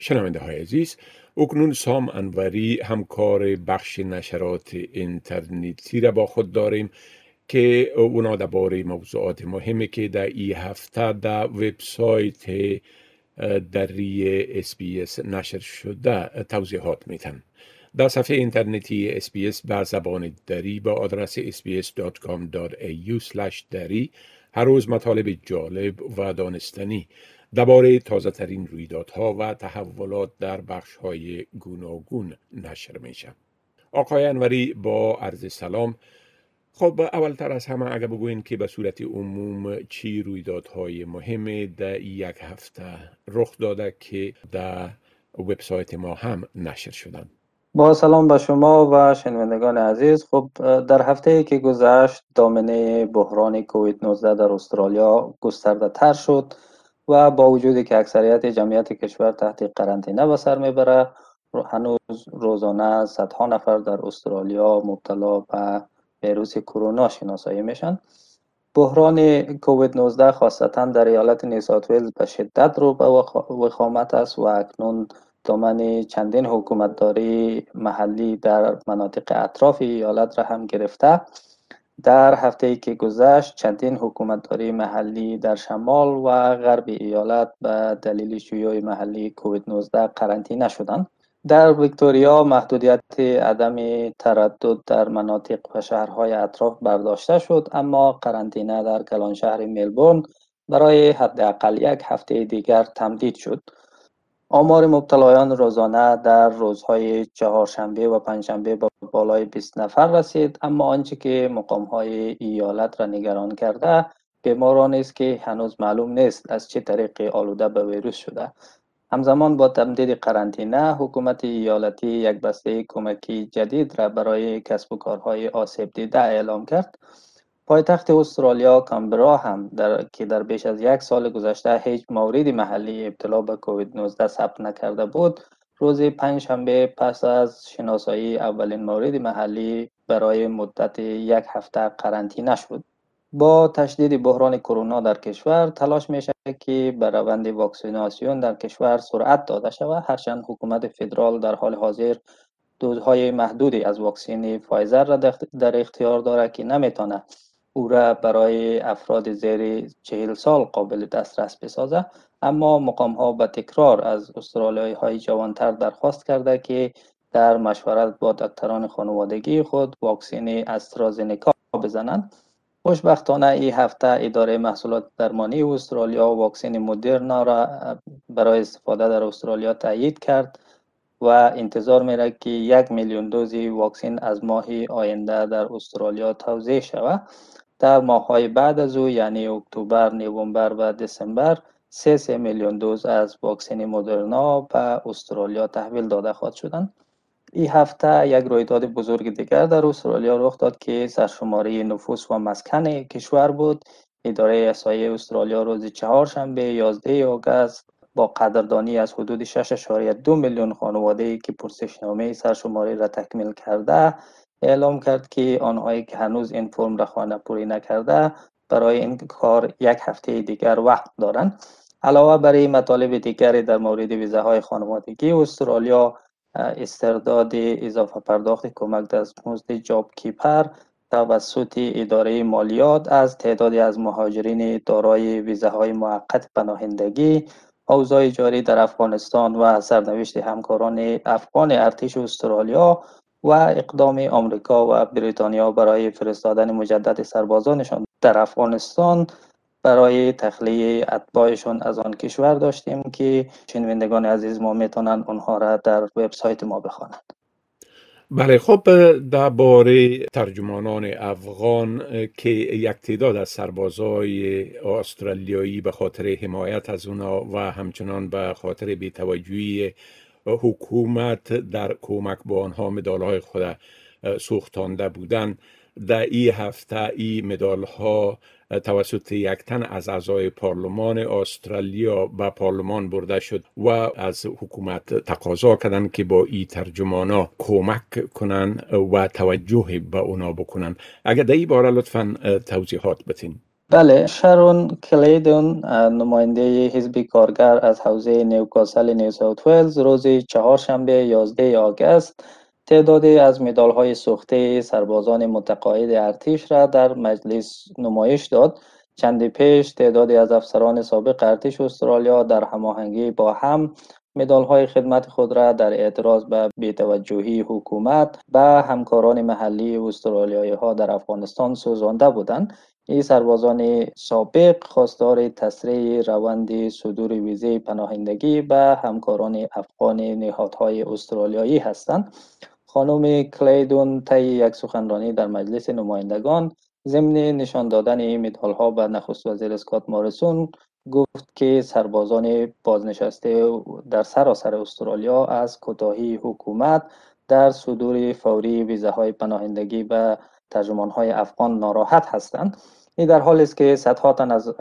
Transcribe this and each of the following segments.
شنونده های عزیز اکنون سام انوری همکار بخش نشرات اینترنتی را با خود داریم که اونا درباره موضوعات مهمی که در این هفته در وبسایت دری SBS نشر شده توضیحات میتن در صفحه اینترنتی SBS به زبان دری با آدرس sbs.com.au دری هر روز مطالب جالب و دانستنی. درباره تازه ترین رویدادها و تحولات در بخش های گوناگون نشر میشه. آقای انوری با عرض سلام. خب اولتر از همه اگر بگوین که به صورت عموم چی رویدادهای مهم در یک هفته رخ داده که در وبسایت ما هم نشر شدن؟ با سلام به شما و شنوندگان عزیز. خب در هفته که گذشت دامنه بحران کووید 19 در استرالیا گسترده تر شد. و با وجودی که اکثریت جمعیت کشور تحت قرنطینه به سر می‌بره هنوز روزانه صدها نفر در استرالیا مبتلا به ویروس کرونا شناسایی میشن. بحران کووید 19 خاصتا در ایالت نیسات ویلز به شدت رو به وخامت است و اکنون دامن چندین حکومتداری محلی در مناطق اطراف ایالت را هم گرفته. در هفته که گذشت چندین حکومتداری محلی در شمال و غرب ایالت به دلیل شیوع محلی کووید 19 قرنطینه شدند. در ویکتوریا محدودیت عدم تردد در مناطق و شهرهای اطراف برداشته شد اما قرنطینه در کلان شهر ملبورن برای حداقل یک هفته دیگر تمدید شد. آمار مبتلایان روزانه در روزهای چهارشنبه و پنجشنبه با بالای 20 نفر رسید اما آنچه که مقام های ایالت را نگران کرده بیماران است که هنوز معلوم نیست از چه طریق آلوده به ویروس شده. همزمان با تمدید قرنطینه حکومت ایالتی یک بسته کمکی جدید را برای کسب و کارهای آسیب دیده اعلام کرد. پایتخت استرالیا کامبرا هم در که در بیش از یک سال گذشته هیچ موردی محلی ابتلا به کووید 19 ثبت نکرده بود روز پنجشنبه پس از شناسایی اولین مورد محلی برای مدت یک هفته قرنطینه شد. با تشدید بحران کرونا در کشور تلاش می شود که به روند واکسیناسیون در کشور سرعت داده شود. هرچند حکومت فدرال در حال حاضر دوزهای محدودی از واکسین فایزر را در اختیار دارد که نمی‌تونه او را برای افراد زیر چهل سال قابل دسترس بسازه. اما مقام ها به تکرار از استرالیایی های جوانتر درخواست کرده که در مشورت با دکتران خانوادگی خود واکسین استرازنکا بزنند. خوشبختانه این هفته اداره محصولات درمانی استرالیا واکسن مدرنا را برای استفاده در استرالیا تایید کرد. و انتظار میره که یک میلیون دوزی واکسن از ماه آینده در استرالیا توزیع شود در ماه های بعد از او یعنی اکتبر، نوامبر و دسامبر سه سه میلیون دوز از واکسن مدرنا به استرالیا تحویل داده خواهد شدند. این هفته یک رویداد بزرگ دیگر در استرالیا رخ داد که سرشماری نفوس و مسکن کشور بود اداره احصایی استرالیا روز چهارشنبه 11 آگست با قدردانی از حدود 6.2 میلیون خانواده که پرسشنامه سرشماری را تکمیل کرده اعلام کرد که آنهایی که هنوز این فرم را خانه پوری نکرده برای این کار یک هفته دیگر وقت دارند. علاوه برای مطالب دیگری در مورد ویزه های خانوادگی استرالیا استرداد اضافه پرداخت کمک دستمزد جاب کیپر توسط اداره مالیات از تعدادی از مهاجرین دارای ویزه های موقت پناهندگی اوضاع جاری در افغانستان و سرنوشت همکاران افغان ارتش استرالیا و اقدام آمریکا و بریتانیا برای فرستادن مجدد سربازانشان در افغانستان. برای تخلیه اتباعشان از آن کشور داشتیم که شنوندگان عزیز ما می‌تونن اونها را در وبسایت ما بخوانند. بله خب درباره ترجمانان افغان که یک تعداد از سربازای استرالیایی به خاطر حمایت از اونا و همچنان به خاطر بیتوجهی حکومت در کمک به آنها مدال های خود سوختانده بودند. در این هفته این مدال ها توسط یک تن از اعضای پارلمان استرالیا به پارلمان برده شد و از حکومت تقاضا کردند که با این ترجمانا کمک کنند و توجه به اونا بکنند. اگر در این باره لطفا توضیحات بتین بله شرون کلیدون نماینده حزب کارگر از حوزه نیوکاسل نیو ساوت ولز روز چهارشنبه 11 آگست تعدادی از مدال های سوخته سربازان متقاعد ارتش را در مجلس نمایش داد. چندی پیش تعدادی از افسران سابق ارتش استرالیا در هماهنگی با هم مدال های خدمت خود را در اعتراض به بیتوجهی حکومت به همکاران محلی استرالیایی ها در افغانستان سوزانده بودند. این سربازان سابق خواستار تسریع روند صدور ویزه پناهندگی به همکاران افغان نهادهای استرالیایی هستند. خانم کلیدون طی یک سخنرانی در مجلس نمایندگان. ضمن نشان دادن این مدال ها به نخست وزیر اسکات مارسون گفت که سربازان بازنشسته در سراسر استرالیا از کوتاهی حکومت در صدور فوری ویزه های پناهندگی به ترجمان های افغان ناراحت هستند. این در حالی است که صدها تن از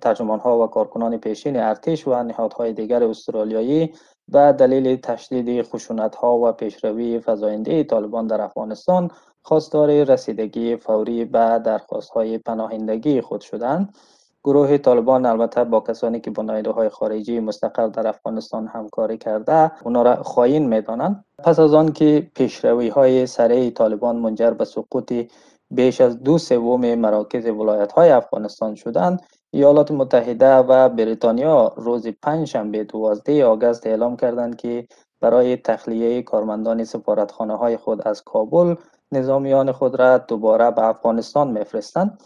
ترجمان ها و کارکنان پیشین ارتش و نهادهای دیگر استرالیایی به دلیل تشدید خشونت ها و پیشروی فزاینده طالبان در افغانستان خواستار رسیدگی فوری به درخواست های پناهندگی خود شدند. گروه طالبان البته با کسانی که با نایده خارجی مستقر در افغانستان همکاری کرده اونا را خواهین می‌دانند. پس از آن که پیشروی های سریع طالبان منجر به سقوط بیش از دو سوم مراکز ولایت های افغانستان شدند. ایالات متحده و بریتانیا روز پنجشنبه 12 آگست اعلام کردند که برای تخلیه کارمندان سفارتخانه های خود از کابل نظامیان خود را دوباره به افغانستان میفرستند.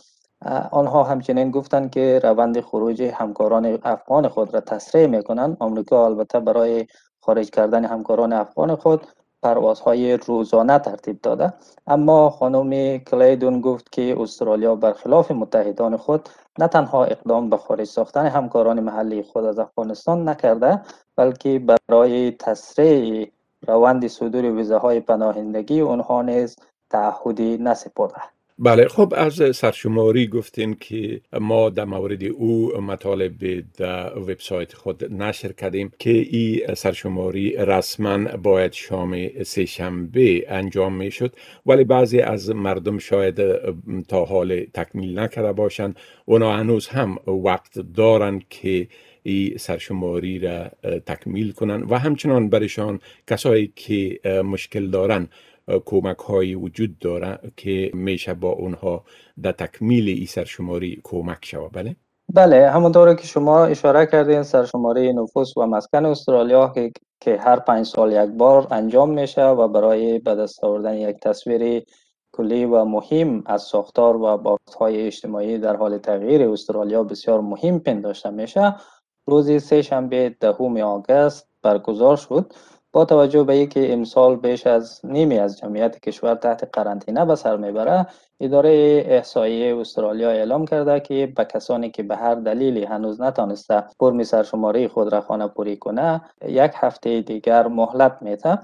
آنها همچنین گفتند که روند خروج همکاران افغان خود را تسریع می‌کنند. آمریکا البته برای خارج کردن همکاران افغان خود پروازهای روزانه ترتیب داده. اما خانم کلیدون گفت که استرالیا برخلاف متحدان خود نه تنها اقدام به خارج ساختن همکاران محلی خود از افغانستان نکرده بلکه برای تسریع روند صدور ویزه های پناهندگی اونها نیز تعهدی نسپرده. بله خب از سرشماری گفتین که ما در مورد او مطالب در وبسایت خود نشر کردیم که این سرشماری رسما باید شام سه شنبه انجام می شد ولی بعضی از مردم شاید تا حال تکمیل نکرده باشند. اونا هنوز هم وقت دارند که این سرشماری را تکمیل کنند. و همچنان برشان کسایی که مشکل دارند کمک هایی وجود داره که میشه با اونها در تکمیل این سرشماری کمک شود بله؟ بله همونطور که شما اشاره کردین سرشماری نفوس و مسکن استرالیا که که هر پنج سال یک بار انجام میشه و برای به دست آوردن یک تصویر کلی و مهم از ساختار و بافتهای اجتماعی در حال تغییر استرالیا بسیار مهم پنداشته میشه روز سه شنبه دهم آگست برگزار شد با توجه به اینکه امسال بیش از نیمی از جمعیت کشور تحت قرنطینه به سر می‌بره اداره احصایه استرالیا اعلام کرده که به کسانی که به هر دلیلی هنوز نتانسته فرم سرشماری خود را خانه پوری کنه یک هفته دیگر مهلت میده.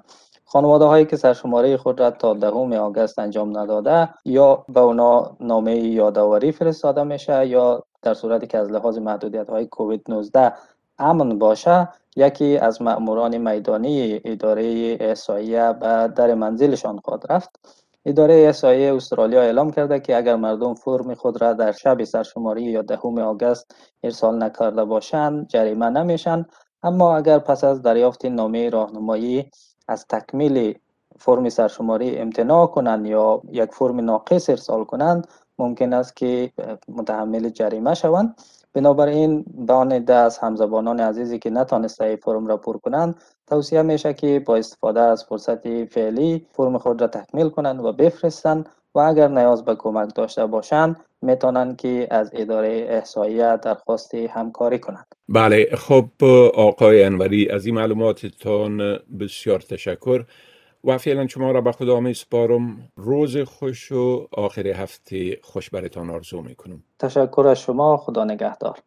خانواده هایی که سرشماره خود را تا دهم آگست انجام نداده یا به اونا نامه یادآوری فرستاده میشه یا در صورتی که از لحاظ محدودیت های کووید 19 امن باشه یکی از مأموران میدانی اداره احصایه به در منزلشان خواهد رفت. اداره احصایه استرالیا اعلام کرده که اگر مردم فرم خود را در شب سرشماری یا دهم آگوست ارسال نکرده باشند جریمه نمیشن. اما اگر پس از دریافت نامه راهنمایی از تکمیل فرم سرشماری امتناع کنند یا یک فرم ناقص ارسال کنند ممکن است که متحمل جریمه شوند. بنابراین به آن ده از همزبانان عزیزی که نتانسته ای فرم را پر کنند توصیه میشه که با استفاده از فرصت فعلی فرم خود را تکمیل کنند و بفرستند و اگر نیاز به کمک داشته باشند می‌تونند که از اداره احصایه درخواست همکاری کنند. بله خب آقای انوری از این معلوماتتان بسیار تشکر. و فعلا شما را به خدا می سپارم روز خوش و آخر هفته خوش برتان آرزو می کنم تشکر از شما خدا نگهدار.